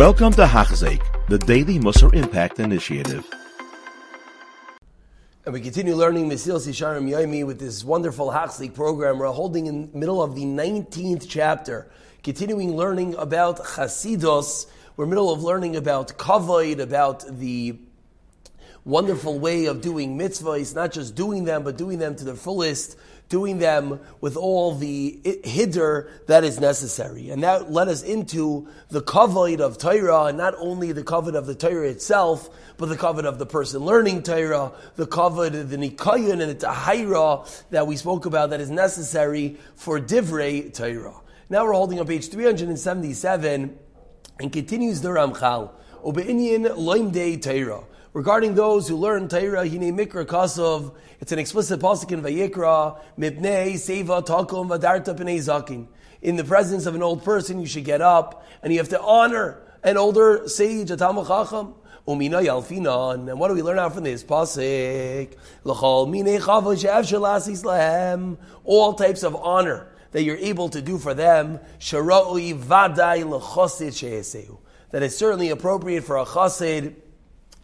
Welcome to Hachzik, the Daily Musar Impact Initiative. And we continue learning Mesilas Yesharim Yoimi with this wonderful Hachzik program. We're holding in the middle of the 19th chapter, continuing learning about Chasidos. We're middle of learning about Kavod, about the wonderful way of doing mitzvahs, not just doing them, but doing them to the fullest, doing them with all the hiddur that is necessary. And that led us into the kavod of Torah, and not only the kavod of the Torah itself, but the kavod of the person learning Torah, the kavod, of the nikayon, and the tahira that we spoke about that is necessary for divrei Torah. Now we're holding on page 377 and continues the Ramchal. Ube'inyin loim day Torah regarding those who learn Torah, Hine Mikra Kasov, it's an explicit pasuk in Vayikra, Mipnei Seva Takum Vadarta Pnei Zakin. In the presence of an old person, you should get up and you have to honor an older sage, a Talmud Chacham. Umina Yalfinan. And what do we learn out from this? Pasik. All types of honor that you're able to do for them. That is certainly appropriate for a chassid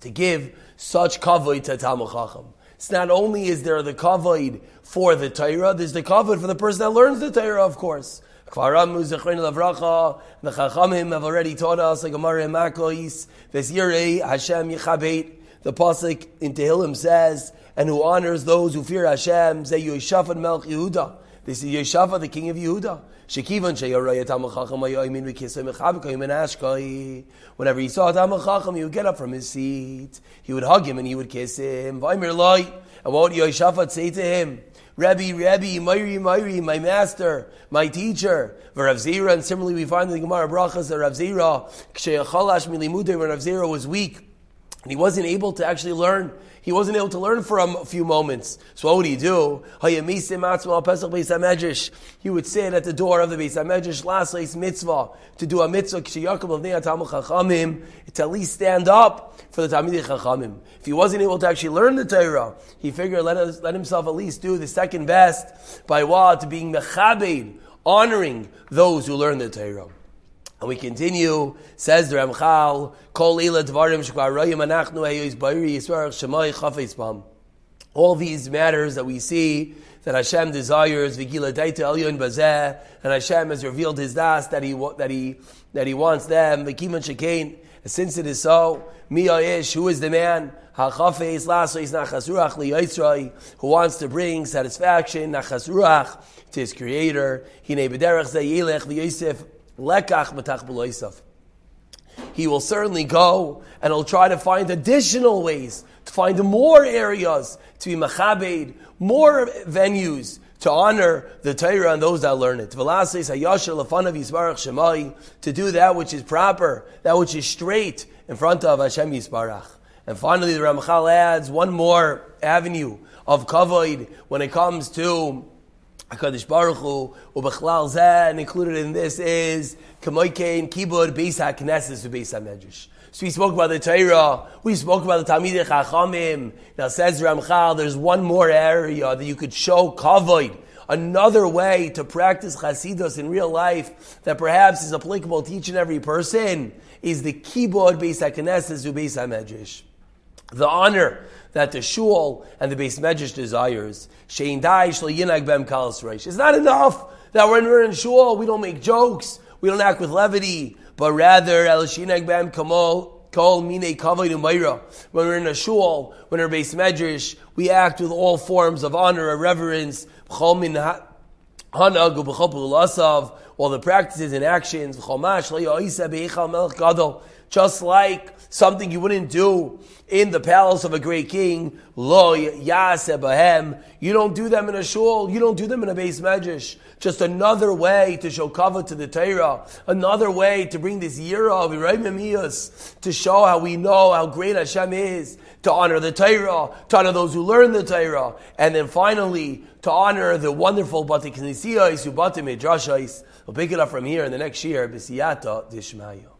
to give such kavod to Talmud Chacham. It's not only is there the kavod for the Torah, there's the kavod for the person that learns the Torah, of course. The Chachamim have already taught us, like Gemara Makois, Vesirei eh, Hashem Yichabet. The pasuk in Tehillim says, "And who honors those who fear Hashem." Say Yeshafat Melch Yehuda. This is Yeshafat, the king of Yehuda. Shekivan. Whenever he saw Talmud Chacham, he would get up from his seat. He would hug him and he would kiss him. Loy. And what would Yeshafat say to him? Rebbe, Rebbe, Mayri, Mayri, my master, my teacher. Rav Zira, and similarly we find in the Gemara Brachas that Rav Zira, when Rav Zira was weak, and he wasn't able to actually learn he wasn't able to learn for a few moments. So what would he do? He would sit at the door of the Beis HaMedrash, last mitzvah, to do a mitzvah, to at least stand up for the Talmidei Chachamim. If he wasn't able to actually learn the Torah, he figured let, us, let himself at least do the second best by what? To being mechabed, honoring those who learn the Torah. And we continue, says the Ramchal, Kol ila dvarim shkvar anachnu shemai. All these matters that we see that Hashem desires, Vigila Daita Elyon Bazeh, and Hashem has revealed His das that He that He that He wants them. Vikiman Shekain. Since it is so, Miyayish, who is the man? Hachafes Lasois Nachasuach Liyitzrai, who wants to bring satisfaction Nachasuach to his Creator. Hine Bederach Zayilech Liyosef lekach matach He will certainly go and he'll try to find additional ways to find more areas to be machabed, more venues to honor the Torah and those that learn it. To do that which is proper, that which is straight in front of Hashem Yisbarach. And finally, the Ramchal adds one more avenue of kavod when it comes to HaKadosh Baruch Hu, and included in this is Kamoikein, Kibud, Beis HaKnesses, Beis HaMedrash. So we spoke about the Torah, we spoke about the Talmidei Chachamim. Now says Ramchal, there's one more area that you could show kavod, another way to practice Chasidus in real life that perhaps is applicable to each and every person, is the Kibud, Beis HaKnesses, Beis HaMedrash. The honor that the shul and the Beis Medrash desires. Shein yinag bem. It's not enough that when we're in shul, we don't make jokes, we don't act with levity, but rather el shinag bem Kol mine kavod umayra. When we're in a shul, when we're Beis Medrash, we act with all forms of honor and reverence. All the practices and actions. Just like something you wouldn't do in the palace of a great king. Lo bahem. You don't do them in a shul. You don't do them in a Beis Medrash. Just another way to show kavod to the Torah. Another way to bring this year of Iraim to show how we know how great Hashem is. To honor the Torah, to honor those who learn the Torah, and then finally to honor the wonderful Bati Knesiyos, Ubati Midrashais. We'll pick it up from here in the next year, B'siyata Dishmayo.